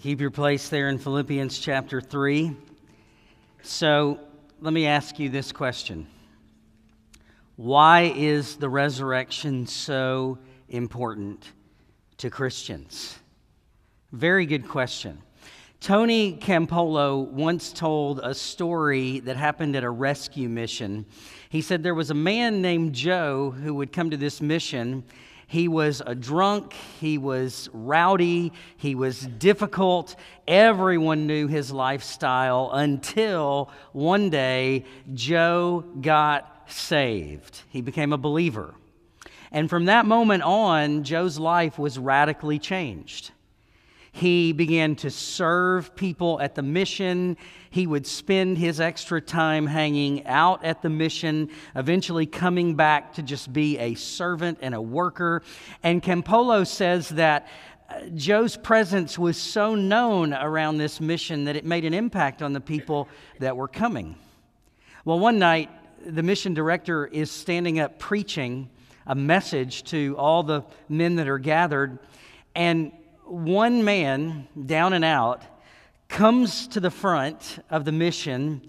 Keep your place there in Philippians chapter 3. So let me ask you this question Why is the resurrection so important to Christians? Very good question. Tony Campolo once told a story that happened at a rescue mission. He said there was a man named Joe who would come to this mission he was a drunk, he was rowdy, he was difficult. Everyone knew his lifestyle until one day Joe got saved. He became a believer. And from that moment on, Joe's life was radically changed. He began to serve people at the mission. He would spend his extra time hanging out at the mission, eventually coming back to just be a servant and a worker. And Campolo says that uh, Joe's presence was so known around this mission that it made an impact on the people that were coming. Well, one night, the mission director is standing up preaching a message to all the men that are gathered, and one man, down and out, comes to the front of the mission,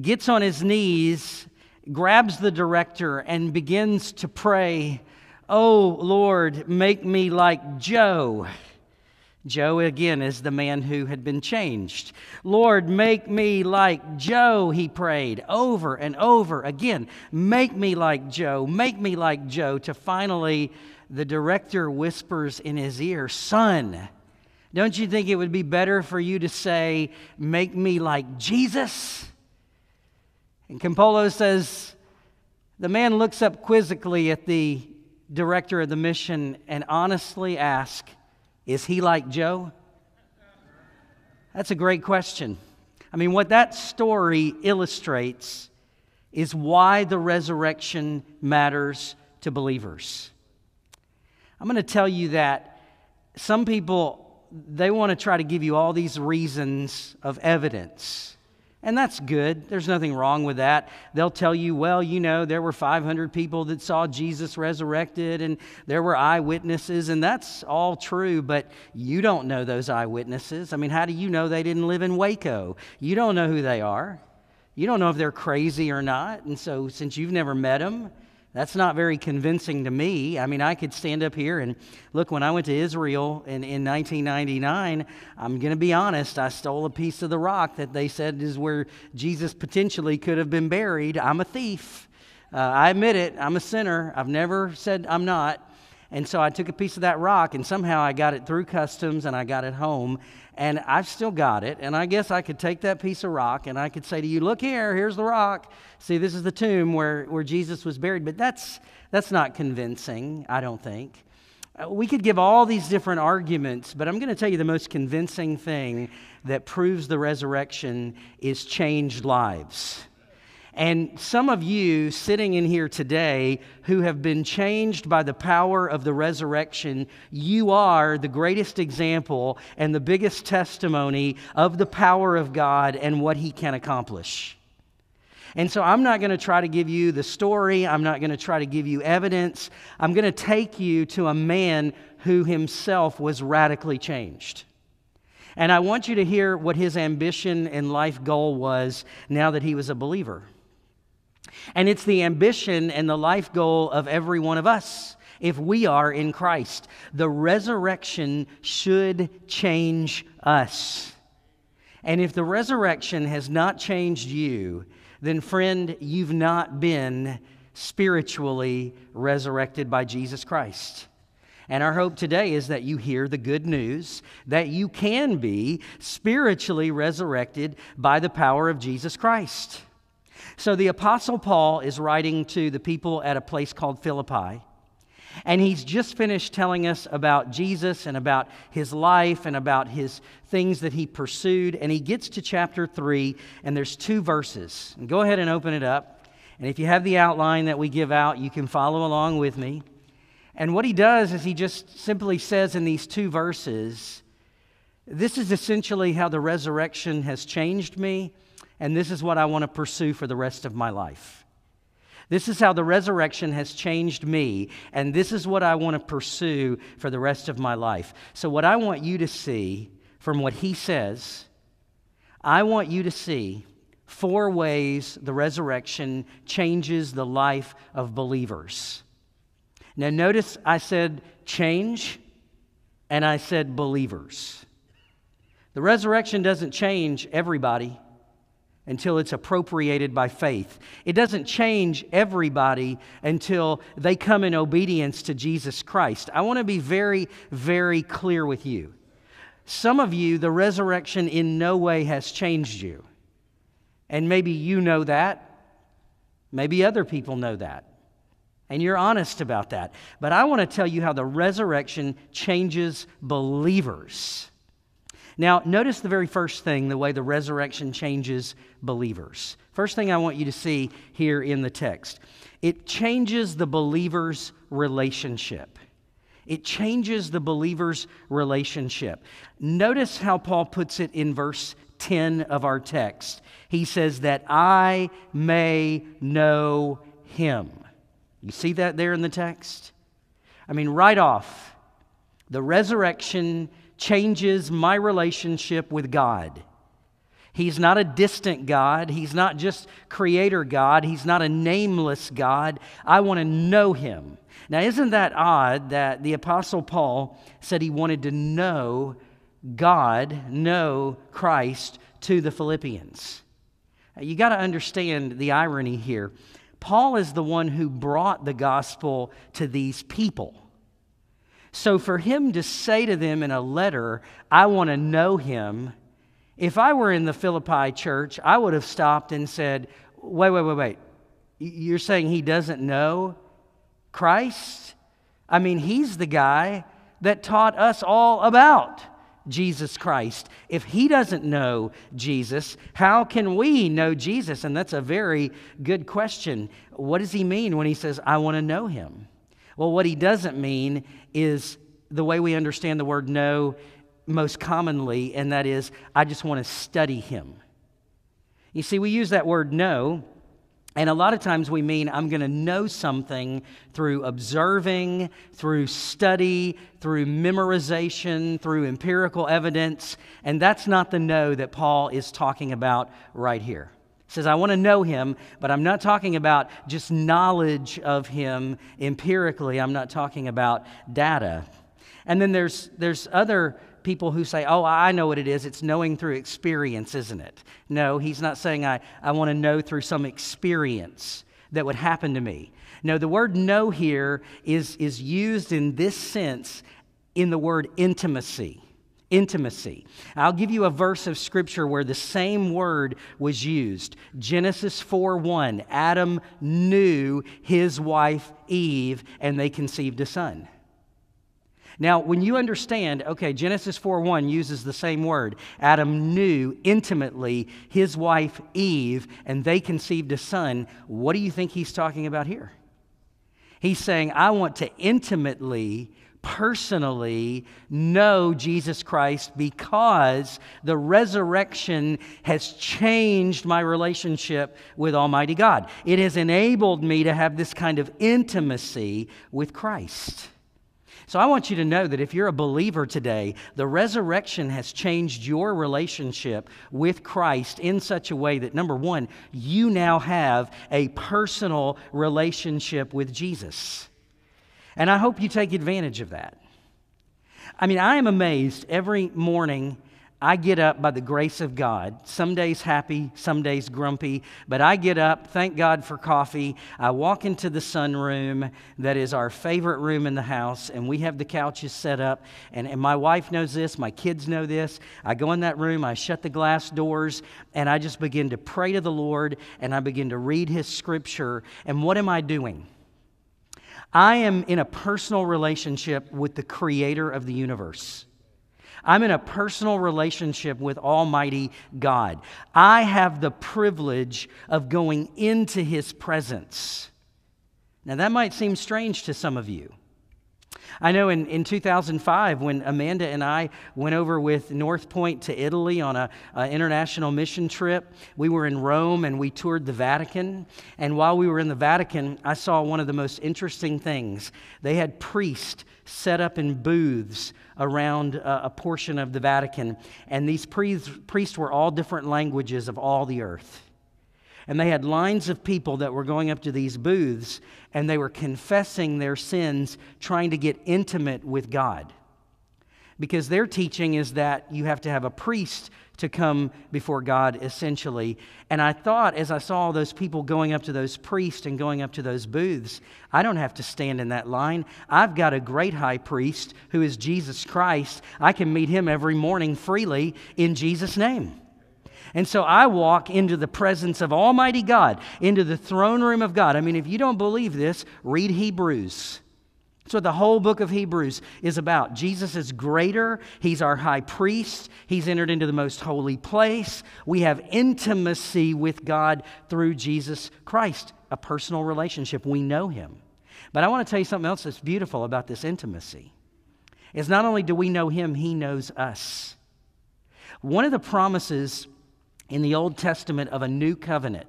gets on his knees, grabs the director, and begins to pray, Oh Lord, make me like Joe. Joe, again, is the man who had been changed. Lord, make me like Joe, he prayed over and over again. Make me like Joe, make me like Joe, to finally the director whispers in his ear, Son, don't you think it would be better for you to say, Make me like Jesus? And Campolo says, The man looks up quizzically at the director of the mission and honestly asks, Is he like Joe? That's a great question. I mean, what that story illustrates is why the resurrection matters to believers. I'm going to tell you that some people, they want to try to give you all these reasons of evidence. And that's good. There's nothing wrong with that. They'll tell you, well, you know, there were 500 people that saw Jesus resurrected and there were eyewitnesses, and that's all true, but you don't know those eyewitnesses. I mean, how do you know they didn't live in Waco? You don't know who they are. You don't know if they're crazy or not. And so, since you've never met them, that's not very convincing to me. I mean, I could stand up here and look, when I went to Israel in, in 1999, I'm going to be honest, I stole a piece of the rock that they said is where Jesus potentially could have been buried. I'm a thief. Uh, I admit it, I'm a sinner. I've never said I'm not. And so I took a piece of that rock and somehow I got it through customs and I got it home and I've still got it. And I guess I could take that piece of rock and I could say to you, look here, here's the rock. See, this is the tomb where, where Jesus was buried. But that's, that's not convincing, I don't think. Uh, we could give all these different arguments, but I'm going to tell you the most convincing thing that proves the resurrection is changed lives. And some of you sitting in here today who have been changed by the power of the resurrection, you are the greatest example and the biggest testimony of the power of God and what He can accomplish. And so I'm not going to try to give you the story. I'm not going to try to give you evidence. I'm going to take you to a man who himself was radically changed. And I want you to hear what his ambition and life goal was now that he was a believer. And it's the ambition and the life goal of every one of us if we are in Christ. The resurrection should change us. And if the resurrection has not changed you, then, friend, you've not been spiritually resurrected by Jesus Christ. And our hope today is that you hear the good news that you can be spiritually resurrected by the power of Jesus Christ. So the Apostle Paul is writing to the people at a place called Philippi. And he's just finished telling us about Jesus and about his life and about his things that he pursued. And he gets to chapter 3, and there's two verses. And go ahead and open it up. And if you have the outline that we give out, you can follow along with me. And what he does is he just simply says in these two verses, This is essentially how the resurrection has changed me and this is what I want to pursue for the rest of my life. This is how the resurrection has changed me, and this is what I want to pursue for the rest of my life. So, what I want you to see from what he says, I want you to see four ways the resurrection changes the life of believers. Now, notice I said change and I said believers. The resurrection doesn't change everybody until it's appropriated by faith. It doesn't change everybody until they come in obedience to Jesus Christ. I want to be very, very clear with you. Some of you, the resurrection in no way has changed you. And maybe you know that. Maybe other people know that. And you're honest about that. But I want to tell you how the resurrection changes believers. Now, notice the very first thing, the way the resurrection changes believers. First thing I want you to see here in the text it changes the believer's relationship. It changes the believer's relationship. Notice how Paul puts it in verse 10 of our text. He says, That I may know him. You see that there in the text? I mean, right off, the resurrection changes my relationship with God. He's not a distant God. He's not just creator God. He's not a nameless God. I want to know him. Now, isn't that odd that the Apostle Paul said he wanted to know God, know Christ to the Philippians? You got to understand the irony here. Paul is the one who brought the gospel to these people. So for him to say to them in a letter, I want to know him, if I were in the Philippi church, I would have stopped and said, Wait, wait, wait, wait. You're saying he doesn't know Christ? I mean, he's the guy that taught us all about Jesus Christ. If he doesn't know Jesus, how can we know Jesus? And that's a very good question. What does he mean when he says, I want to know him? Well, what he doesn't mean is the way we understand the word know most commonly, and that is, I just want to study him. You see, we use that word know and a lot of times we mean I'm going to know something through observing, through study, through memorization, through empirical evidence. And that's not the know that Paul is talking about right here. Says, I want to know him, but I'm not talking about just knowledge of him empirically. I'm not talking about data. And then there's, there's other people who say, Oh, I know what it is. It's knowing through experience, isn't it? No, he's not saying I, I want to know through some experience that would happen to me. No, the word know here is, is used in this sense in the word intimacy. Intimacy. I'll give you a verse of scripture where the same word was used. Genesis 4 1. Adam knew his wife Eve, and they conceived a son. Now, when you understand, okay, Genesis 4 1 uses the same word. Adam knew intimately his wife Eve, and they conceived a son. What do you think he's talking about here? He's saying, I want to intimately, personally know Jesus Christ because the resurrection has changed my relationship with Almighty God. It has enabled me to have this kind of intimacy with Christ. So I want you to know that if you're a believer today, the resurrection has changed your relationship with Christ in such a way that, number one, you now have a personal relationship with Jesus. And I hope you take advantage of that. I mean, I am amazed every morning I get up by the grace of God. Some days happy, some days grumpy, but I get up, thank God for coffee. I walk into the sunroom that is our favorite room in the house, and we have the couches set up. And, and my wife knows this, my kids know this. I go in that room, I shut the glass doors, and I just begin to pray to the Lord, and I begin to read His scripture. And what am I doing? I am in a personal relationship with the creator of the universe. I'm in a personal relationship with Almighty God. I have the privilege of going into His presence. Now, that might seem strange to some of you. I know in, in 2005, when Amanda and I went over with North Point to Italy on an international mission trip, we were in Rome and we toured the Vatican. And while we were in the Vatican, I saw one of the most interesting things. They had priests set up in booths around a, a portion of the Vatican, and these priests, priests were all different languages of all the earth. And they had lines of people that were going up to these booths and they were confessing their sins, trying to get intimate with God. Because their teaching is that you have to have a priest to come before God, essentially. And I thought, as I saw all those people going up to those priests and going up to those booths, I don't have to stand in that line. I've got a great high priest who is Jesus Christ. I can meet him every morning freely in Jesus' name. And so I walk into the presence of Almighty God, into the throne room of God. I mean, if you don't believe this, read Hebrews. That's what the whole book of Hebrews is about. Jesus is greater. He's our high priest. He's entered into the most holy place. We have intimacy with God through Jesus Christ, a personal relationship. We know him. But I want to tell you something else that's beautiful about this intimacy. Is not only do we know him, he knows us. One of the promises in the Old Testament of a new covenant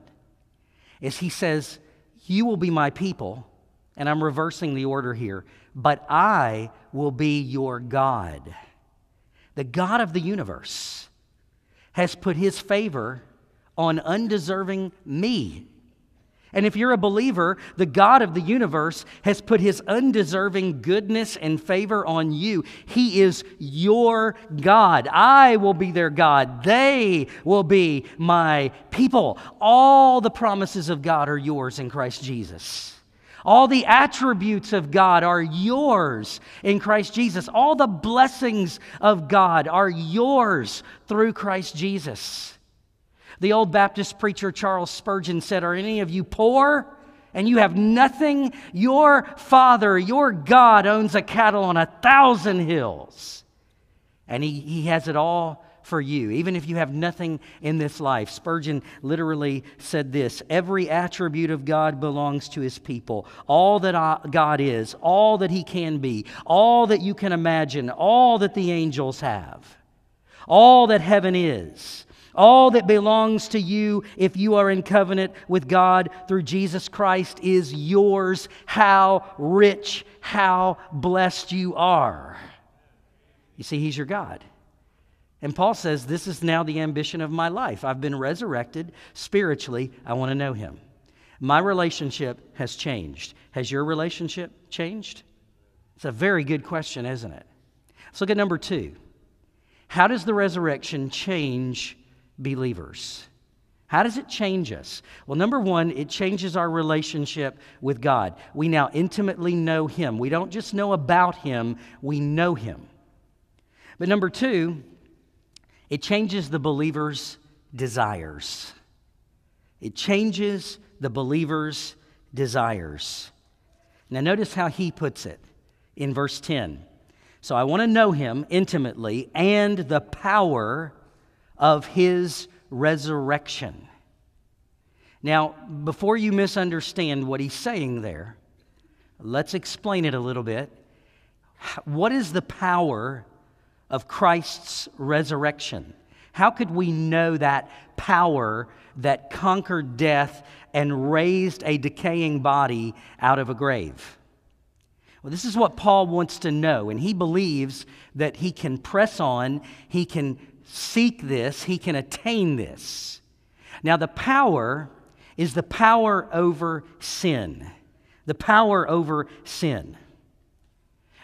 is he says, You will be my people, and I'm reversing the order here, but I will be your God. The God of the universe has put his favor on undeserving me. And if you're a believer, the God of the universe has put his undeserving goodness and favor on you. He is your God. I will be their God. They will be my people. All the promises of God are yours in Christ Jesus. All the attributes of God are yours in Christ Jesus. All the blessings of God are yours through Christ Jesus. The old Baptist preacher Charles Spurgeon said, Are any of you poor? And you have nothing? Your Father, your God, owns a cattle on a thousand hills. And he, he has it all for you, even if you have nothing in this life. Spurgeon literally said this Every attribute of God belongs to his people. All that God is, all that he can be, all that you can imagine, all that the angels have, all that heaven is all that belongs to you if you are in covenant with God through Jesus Christ is yours. How rich, how blessed you are. You see, He's your God. And Paul says, This is now the ambition of my life. I've been resurrected spiritually. I want to know Him. My relationship has changed. Has your relationship changed? It's a very good question, isn't it? Let's look at number two. How does the resurrection change believers. How does it change us? Well, number one, it changes our relationship with God. We now intimately know Him. We don't just know about Him, we know Him. But number two, it changes the believer's desires. It changes the believer's desires. Now, notice how he puts it in verse 10. So, I want to know him intimately and the power of his resurrection. Now, before you misunderstand what he's saying there, let's explain it a little bit. What is the power of Christ's resurrection? How could we know that power that conquered death and raised a decaying body out of a grave? Well, this is what Paul wants to know, and he believes that he can press on, he can seek this, he can attain this. Now, the power is the power over sin. The power over sin.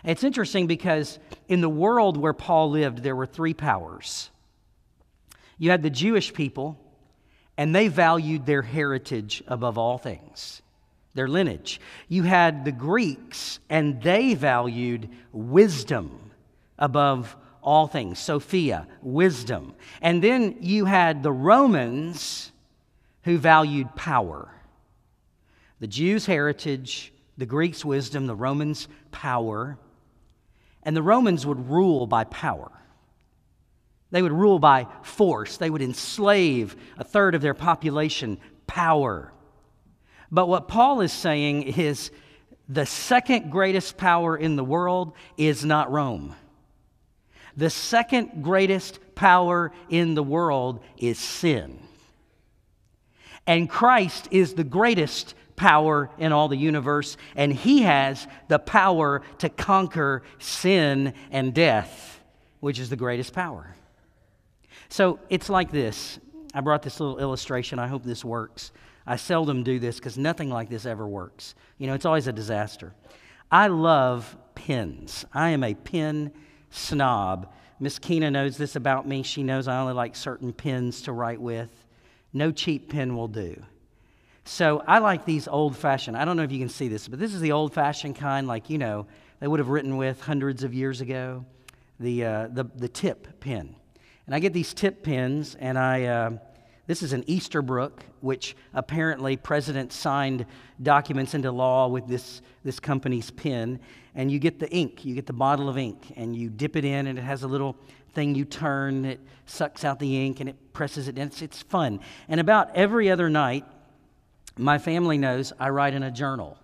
It's interesting because in the world where Paul lived, there were three powers. You had the Jewish people, and they valued their heritage above all things, their lineage. You had the Greeks, and they valued wisdom above all things, Sophia, wisdom. And then you had the Romans who valued power. The Jews' heritage, the Greeks' wisdom, the Romans' power. And the Romans would rule by power. They would rule by force. They would enslave a third of their population, power. But what Paul is saying is the second greatest power in the world is not Rome. The second greatest power in the world is sin. And Christ is the greatest power in all the universe, and He has the power to conquer sin and death, which is the greatest power. So it's like this. I brought this little illustration. I hope this works. I seldom do this because nothing like this ever works. You know, it's always a disaster. I love pins. I am a pen snob. Miss Keena knows this about me. She knows I only like certain pens to write with. No cheap pen will do. So I like these old fashioned. I don't know if you can see this, but this is the old fashioned kind, like, you know, they would have written with hundreds of years ago. The, uh, the, the tip pen. And I get these tip pens, and I. Uh, this is an Esterbrook, which apparently President signed documents into law with this, this company's pen. And you get the ink, you get the bottle of ink, and you dip it in, and it has a little thing you turn, it sucks out the ink, and it presses it in. It's, it's fun. And about every other night, my family knows I write in a journal.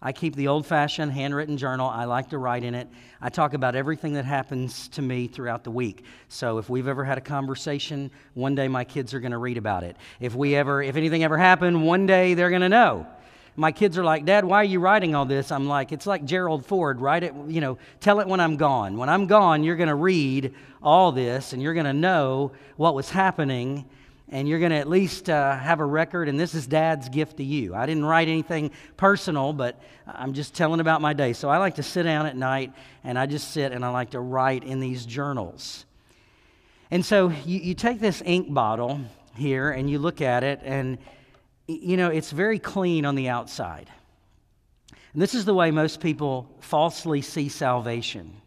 I keep the old fashioned handwritten journal. I like to write in it. I talk about everything that happens to me throughout the week. So if we've ever had a conversation, one day my kids are going to read about it. If we ever if anything ever happened, one day they're going to know. My kids are like, "Dad, why are you writing all this?" I'm like, "It's like Gerald Ford, write it, you know, tell it when I'm gone. When I'm gone, you're going to read all this and you're going to know what was happening and you're going to at least uh, have a record, and this is dad's gift to you. I didn't write anything personal, but I'm just telling about my day. So I like to sit down at night, and I just sit and I like to write in these journals. And so you, you take this ink bottle here, and you look at it, and you know, it's very clean on the outside. And this is the way most people falsely see salvation.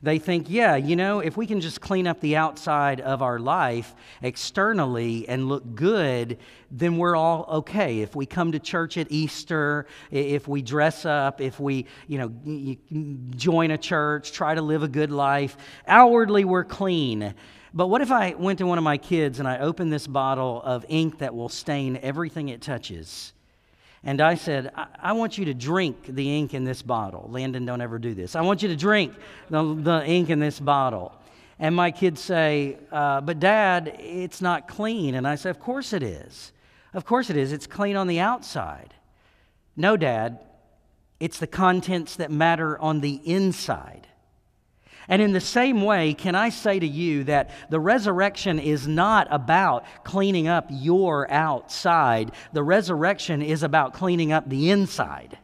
They think, yeah, you know, if we can just clean up the outside of our life externally and look good, then we're all okay. If we come to church at Easter, if we dress up, if we, you know, join a church, try to live a good life, outwardly we're clean. But what if I went to one of my kids and I opened this bottle of ink that will stain everything it touches? And I said, I, I, want you to drink the ink in this bottle. Landon, don't ever do this. I want you to drink the, the ink in this bottle. And my kids say, uh, But dad, it's not clean. And I say, Of course it is. Of course it is. It's clean on the outside. No, dad, it's the contents that matter on the inside. And in the same way, can I say to you that the resurrection is not about cleaning up your outside, the resurrection is about cleaning up the inside.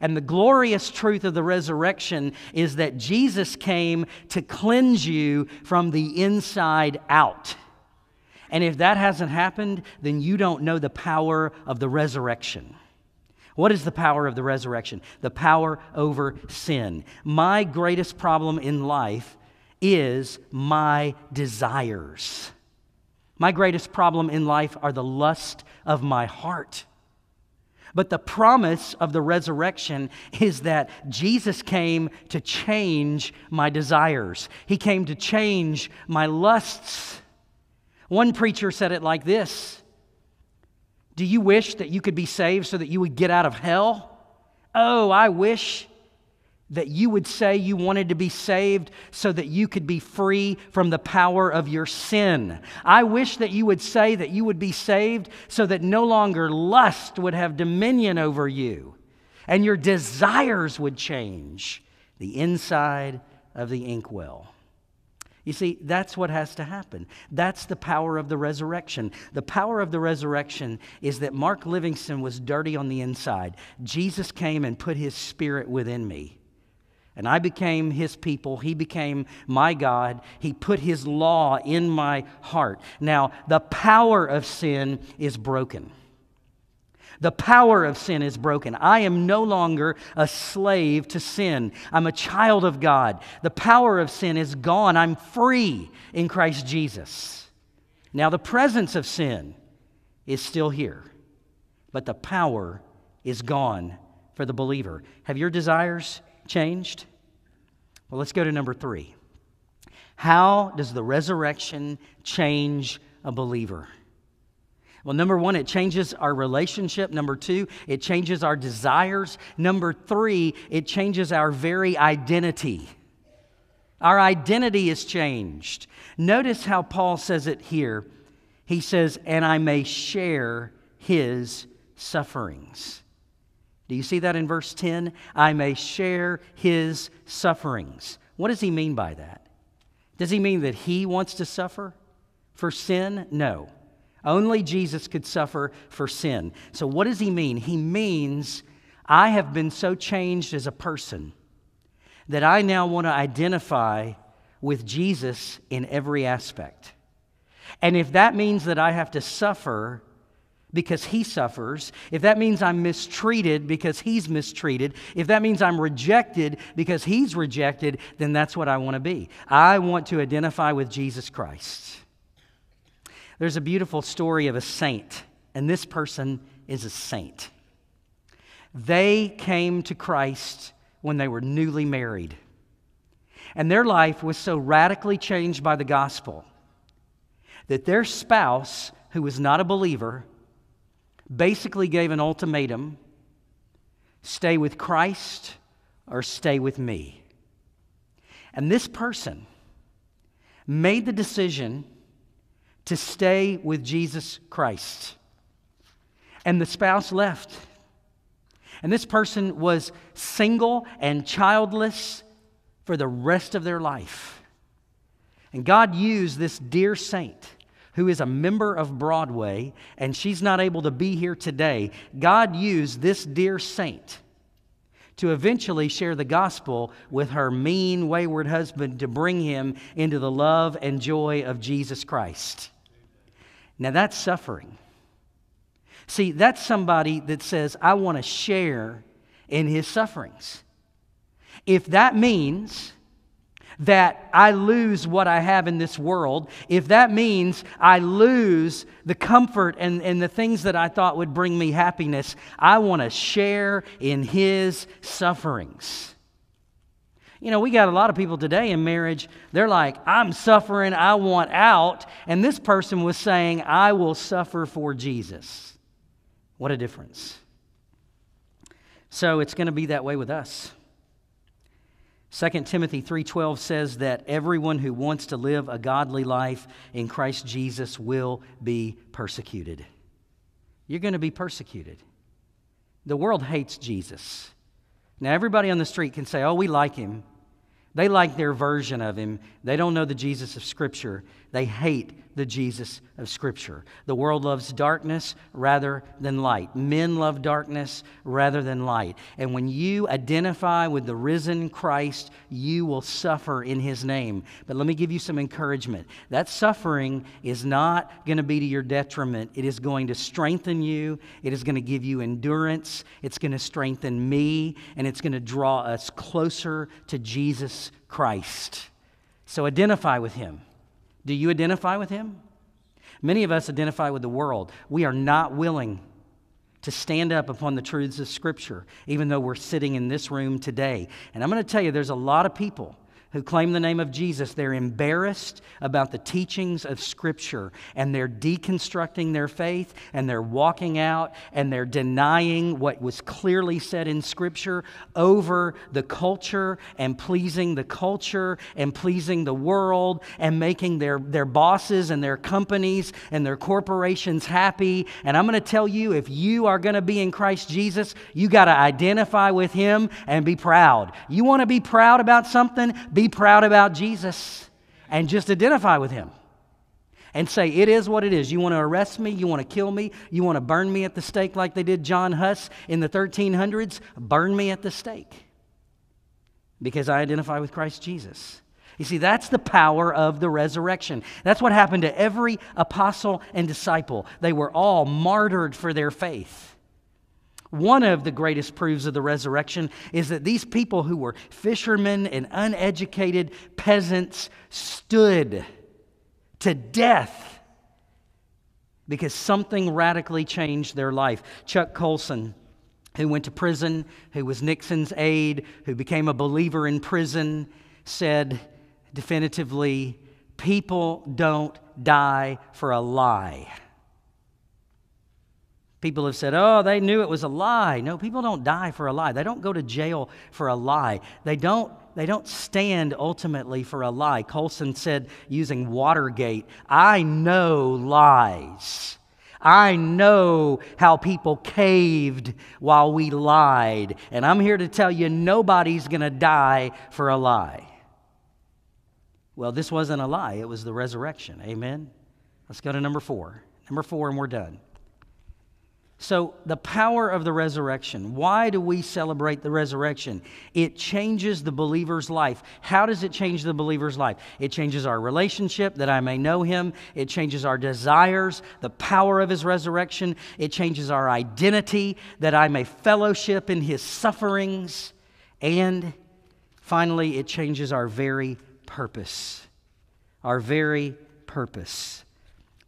And the glorious truth of the resurrection is that Jesus came to cleanse you from the inside out. And if that hasn't happened, then you don't know the power of the resurrection. What is the power of the resurrection? The power over sin. My greatest problem in life is my desires. My greatest problem in life are the lust of my heart. But the promise of the resurrection is that Jesus came to change my desires. He came to change my lusts. One preacher said it like this do you wish that you could be saved so that you would get out of hell? Oh, I wish that you would say you wanted to be saved so that you could be free from the power of your sin. I wish that you would say that you would be saved so that no longer lust would have dominion over you and your desires would change the inside of the inkwell. You see, that's what has to happen. That's the power of the resurrection. The power of the resurrection is that Mark Livingston was dirty on the inside. Jesus came and put his spirit within me. And I became his people. He became my God. He put his law in my heart. Now, the power of sin is broken. The power of sin is broken. I am no longer a slave to sin. I'm a child of God. The power of sin is gone. I'm free in Christ Jesus. Now, the presence of sin is still here, but the power is gone for the believer. Have your desires changed? Well, let's go to number three. How does the resurrection change a believer? Well, number one, it changes our relationship. Number two, it changes our desires. Number three, it changes our very identity. Our identity is changed. Notice how Paul says it here. He says, and I may share his sufferings. Do you see that in verse 10? I may share his sufferings. What does he mean by that? Does he mean that he wants to suffer for sin? No. Only Jesus could suffer for sin. So, what does he mean? He means, I have been so changed as a person that I now want to identify with Jesus in every aspect. And if that means that I have to suffer because he suffers, if that means I'm mistreated because he's mistreated, if that means I'm rejected because he's rejected, then that's what I want to be. I want to identify with Jesus Christ. There's a beautiful story of a saint, and this person is a saint. They came to Christ when they were newly married. And their life was so radically changed by the gospel that their spouse, who was not a believer, basically gave an ultimatum stay with Christ or stay with me. And this person made the decision to stay with Jesus Christ. And the spouse left. And this person was single and childless for the rest of their life. And God used this dear saint who is a member of Broadway, and she's not able to be here today. God used this dear saint to eventually share the gospel with her mean, wayward husband to bring him into the love and joy of Jesus Christ. Now that's suffering. See, that's somebody that says, I want to share in his sufferings. If that means that I lose what I have in this world, if that means I lose the comfort and, and the things that I thought would bring me happiness, I want to share in his sufferings. You know, we got a lot of people today in marriage, they're like, I'm suffering, I want out. And this person was saying, I will suffer for Jesus. What a difference. So it's going to be that way with us. 2 Timothy 3:12 says that everyone who wants to live a godly life in Christ Jesus will be persecuted. You're going to be persecuted. The world hates Jesus. Now everybody on the street can say, "Oh, we like him." They like their version of him. They don't know the Jesus of Scripture. They hate the Jesus of Scripture. The world loves darkness rather than light. Men love darkness rather than light. And when you identify with the risen Christ, you will suffer in his name. But let me give you some encouragement. That suffering is not going to be to your detriment, it is going to strengthen you, it is going to give you endurance, it's going to strengthen me, and it's going to draw us closer to Jesus Christ. So identify with him. Do you identify with him? Many of us identify with the world. We are not willing to stand up upon the truths of Scripture, even though we're sitting in this room today. And I'm going to tell you, there's a lot of people who claim the name of Jesus, they're embarrassed about the teachings of Scripture and they're deconstructing their faith and they're walking out and they're denying what was clearly said in Scripture over the culture and pleasing the culture and pleasing the world and making their, their bosses and their companies and their corporations happy. And I'm going to tell you if you are going to be in Christ Jesus, you got to identify with Him and be proud. You want to be proud about something? Be be proud about Jesus and just identify with him and say, It is what it is. You want to arrest me? You want to kill me? You want to burn me at the stake like they did John Huss in the 1300s? Burn me at the stake because I identify with Christ Jesus. You see, that's the power of the resurrection. That's what happened to every apostle and disciple. They were all martyred for their faith. One of the greatest proofs of the resurrection is that these people who were fishermen and uneducated peasants stood to death because something radically changed their life. Chuck Colson, who went to prison, who was Nixon's aide, who became a believer in prison, said definitively, People don't die for a lie. People have said, oh, they knew it was a lie. No, people don't die for a lie. They don't go to jail for a lie. They don't, they don't stand ultimately for a lie. Colson said, using Watergate, I know lies. I know how people caved while we lied. And I'm here to tell you nobody's going to die for a lie. Well, this wasn't a lie, it was the resurrection. Amen? Let's go to number four. Number four, and we're done. So, the power of the resurrection. Why do we celebrate the resurrection? It changes the believer's life. How does it change the believer's life? It changes our relationship that I may know him. It changes our desires, the power of his resurrection. It changes our identity that I may fellowship in his sufferings. And finally, it changes our very purpose. Our very purpose.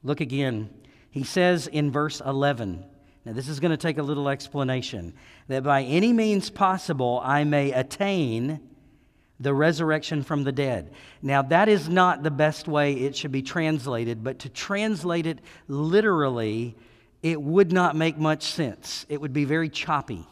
Look again. He says in verse 11, now, this is going to take a little explanation. That by any means possible I may attain the resurrection from the dead. Now, that is not the best way it should be translated, but to translate it literally, it would not make much sense. It would be very choppy.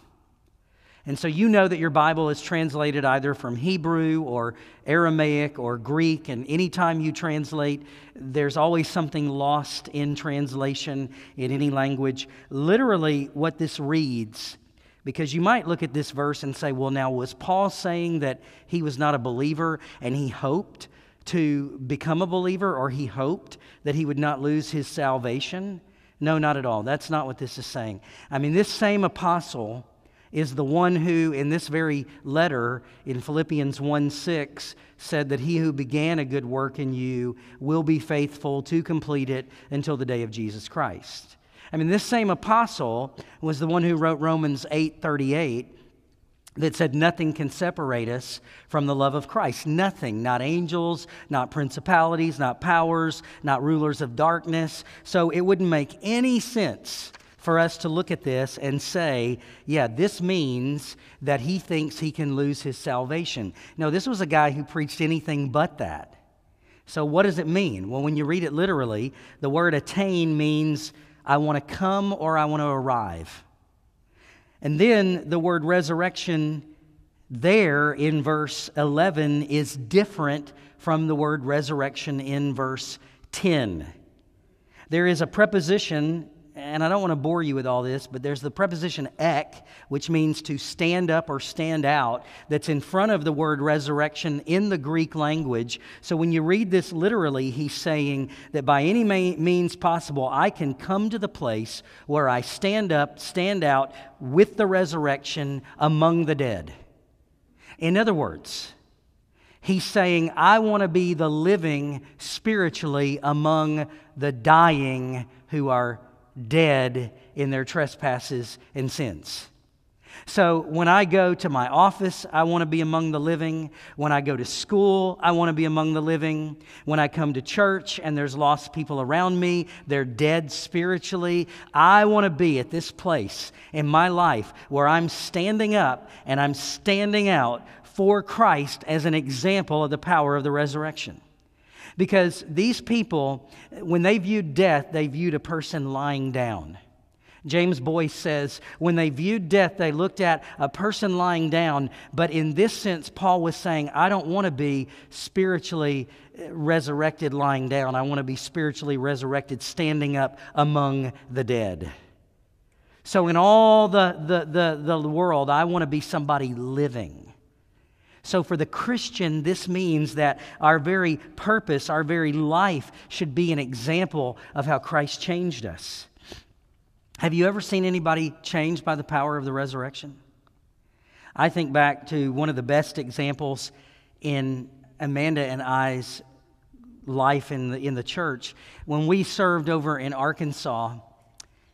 And so you know that your Bible is translated either from Hebrew or Aramaic or Greek, and anytime you translate, there's always something lost in translation in any language. Literally, what this reads, because you might look at this verse and say, well, now, was Paul saying that he was not a believer and he hoped to become a believer or he hoped that he would not lose his salvation? No, not at all. That's not what this is saying. I mean, this same apostle is the one who, in this very letter in Philippians 1 6, said that he who began a good work in you will be faithful to complete it until the day of Jesus Christ. I mean, this same apostle was the one who wrote Romans 8 38 that said nothing can separate us from the love of Christ. Nothing, not angels, not principalities, not powers, not rulers of darkness. So it wouldn't make any sense for us to look at this and say, yeah, this means that he thinks he can lose his salvation. No, this was a guy who preached anything but that. So, what does it mean? Well, when you read it literally, the word attain means I want to come or I want to arrive. And then the word resurrection there in verse 11 is different from the word resurrection in verse 10. There is a preposition and I don't want to bore you with all this, but there's the preposition ek, which means to stand up or stand out, that's in front of the word resurrection in the Greek language. So when you read this literally, he's saying that by any means possible, I can come to the place where I stand up, stand out with the resurrection among the dead. In other words, He's saying, I want to be the living spiritually among the dying who are dead in their trespasses and sins. So when I go to my office, I want to be among the living. When I go to school, I want to be among the living. When I come to church and there's lost people around me, they're dead spiritually, I want to be at this place in my life where I'm standing up and I'm standing out for Christ as an example of the power of the resurrection. Because these people, when they viewed death, they viewed a person lying down. James Boice says, when they viewed death, they looked at a person lying down. But in this sense, Paul was saying, I don't want to be spiritually eh, resurrected lying down. I want to be spiritually resurrected standing up among the dead. So, in all the, the, the, the world, I want to be somebody living. So, for the Christian, this means that our very purpose, our very life should be an example of how Christ changed us. Have you ever seen anybody changed by the power of the resurrection? I think back to one of the best examples in Amanda and I's life in the, in the church. When we served over in Arkansas,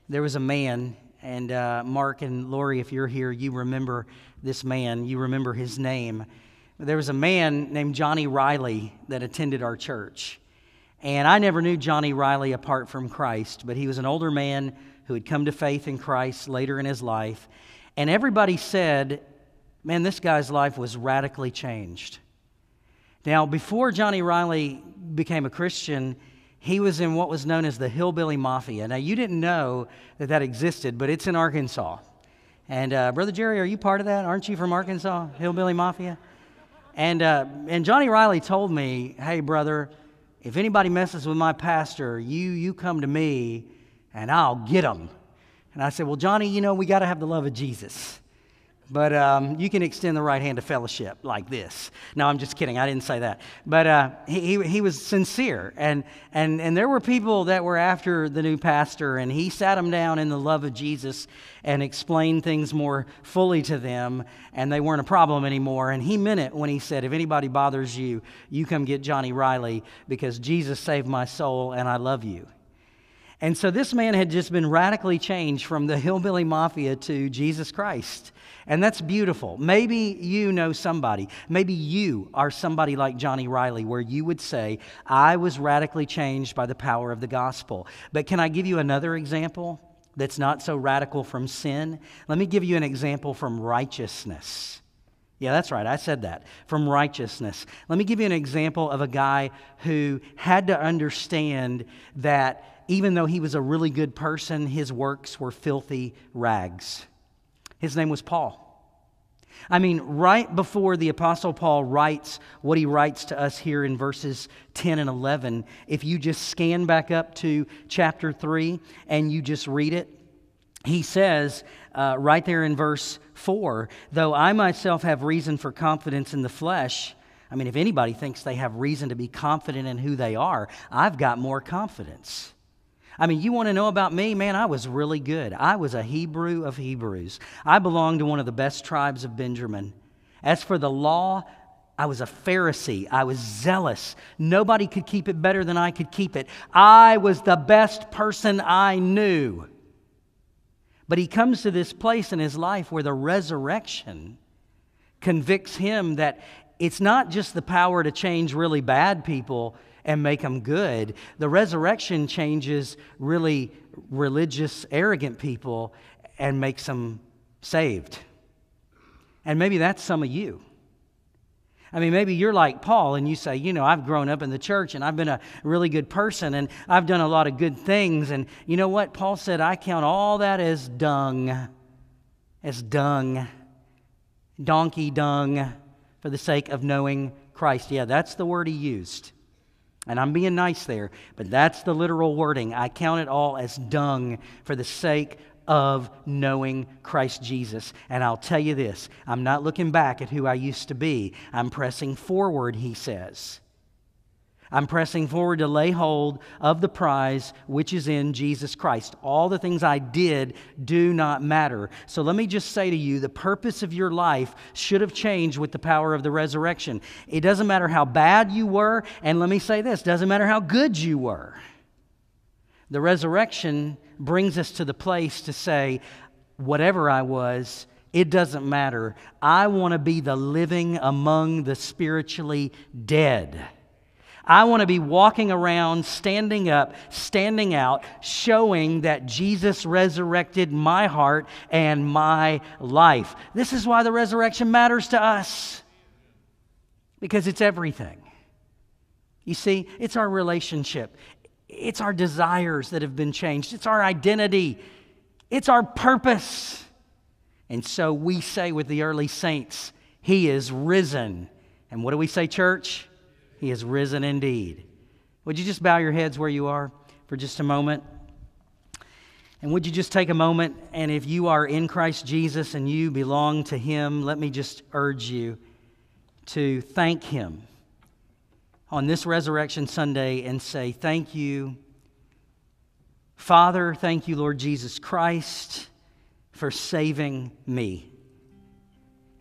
there was a man, and uh, Mark and Lori, if you're here, you remember this man, you remember his name. There was a man named Johnny Riley that attended our church. And I never knew Johnny Riley apart from Christ, but he was an older man who had come to faith in Christ later in his life. And everybody said, man, this guy's life was radically changed. Now, before Johnny Riley became a Christian, He was in what was known as the Hillbilly Mafia. Now, you didn't know that that existed, but it's in Arkansas. And uh, Brother Jerry, are you part of that? Aren't you from Arkansas, Hillbilly Mafia? And, uh, and Johnny Riley told me, hey, brother, if anybody messes with my pastor, you, you come to me and I'll get them. And I said, well, Johnny, you know, we got to have the love of Jesus. But um, you can extend the right hand of fellowship like this. No, I'm just kidding. I didn't say that. But uh, he, he, was sincere. And, and, and there were people that were after the new pastor, and he sat them down in the love of Jesus and explained things more fully to them, and they weren't a problem anymore. And he meant it when he said, If anybody bothers you, you come get Johnny Riley because Jesus saved my soul and I love you. And so this man had just been radically changed from the hillbilly mafia to Jesus Christ. And that's beautiful. Maybe you know somebody. Maybe you are somebody like Johnny Riley, where you would say, I was radically changed by the power of the gospel. But can I give you another example that's not so radical from sin? Let me give you an example from righteousness. Yeah, that's right. I said that. From righteousness. Let me give you an example of a guy who had to understand that even though he was a really good person, his works were filthy rags. His name was Paul. I mean, right before the Apostle Paul writes what he writes to us here in verses 10 and 11, if you just scan back up to chapter 3 and you just read it, he says uh, right there in verse 4 though I myself have reason for confidence in the flesh, I mean, if anybody thinks they have reason to be confident in who they are, I've got more confidence. I mean, you want to know about me? Man, I was really good. I was a Hebrew of Hebrews. I belonged to one of the best tribes of Benjamin. As for the law, I was a Pharisee. I was zealous. Nobody could keep it better than I could keep it. I was the best person I knew. But he comes to this place in his life where the resurrection convicts him that it's not just the power to change really bad people, and make them good. The resurrection changes really religious, arrogant people and makes them saved. And maybe that's some of you. I mean, maybe you're like Paul and you say, you know, I've grown up in the church and I've been a really good person and I've done a lot of good things. And you know what? Paul said, I count all that as dung, as dung, donkey dung, for the sake of knowing Christ. Yeah, that's the word he used. And I'm being nice there, but that's the literal wording. I count it all as dung for the sake of knowing Christ Jesus. And I'll tell you this I'm not looking back at who I used to be, I'm pressing forward, he says. I'm pressing forward to lay hold of the prize which is in Jesus Christ. All the things I did do not matter. So let me just say to you the purpose of your life should have changed with the power of the resurrection. It doesn't matter how bad you were, and let me say this doesn't matter how good you were. The resurrection brings us to the place to say, whatever I was, it doesn't matter. I want to be the living among the spiritually dead. I want to be walking around, standing up, standing out, showing that Jesus resurrected my heart and my life. This is why the resurrection matters to us, because it's everything. You see, it's our relationship, it's our desires that have been changed, it's our identity, it's our purpose. And so we say with the early saints, He is risen. And what do we say, church? He is risen indeed. Would you just bow your heads where you are for just a moment? And would you just take a moment and if you are in Christ Jesus and you belong to Him, let me just urge you to thank Him on this Resurrection Sunday and say, Thank you, Father, thank you, Lord Jesus Christ, for saving me.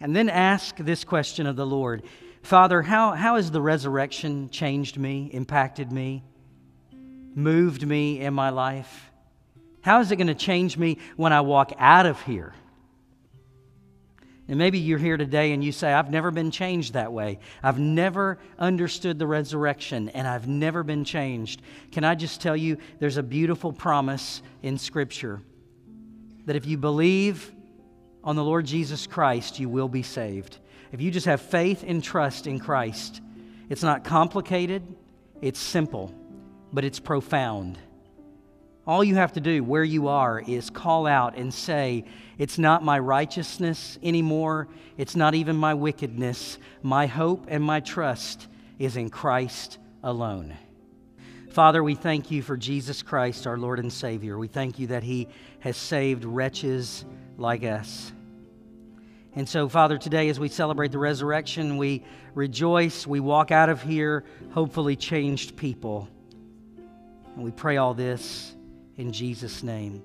And then ask this question of the Lord. Father, how, how has the resurrection changed me, impacted me, moved me in my life? How is it going to change me when I walk out of here? And maybe you're here today and you say, I've never been changed that way. I've never understood the resurrection and I've never been changed. Can I just tell you, there's a beautiful promise in Scripture that if you believe on the Lord Jesus Christ, you will be saved. If you just have faith and trust in Christ, it's not complicated, it's simple. but it's profound. All you have to do where you are is call out and say, It's not my righteousness anymore. It's not even my wickedness. My hope and my trust is in Christ alone. Father, we thank you for Jesus Christ, our Lord and Savior. We thank you that He has saved wretches like us. And so, Father, today as we celebrate the resurrection, we rejoice. We walk out of here, hopefully changed people. And we pray all this in Jesus' name.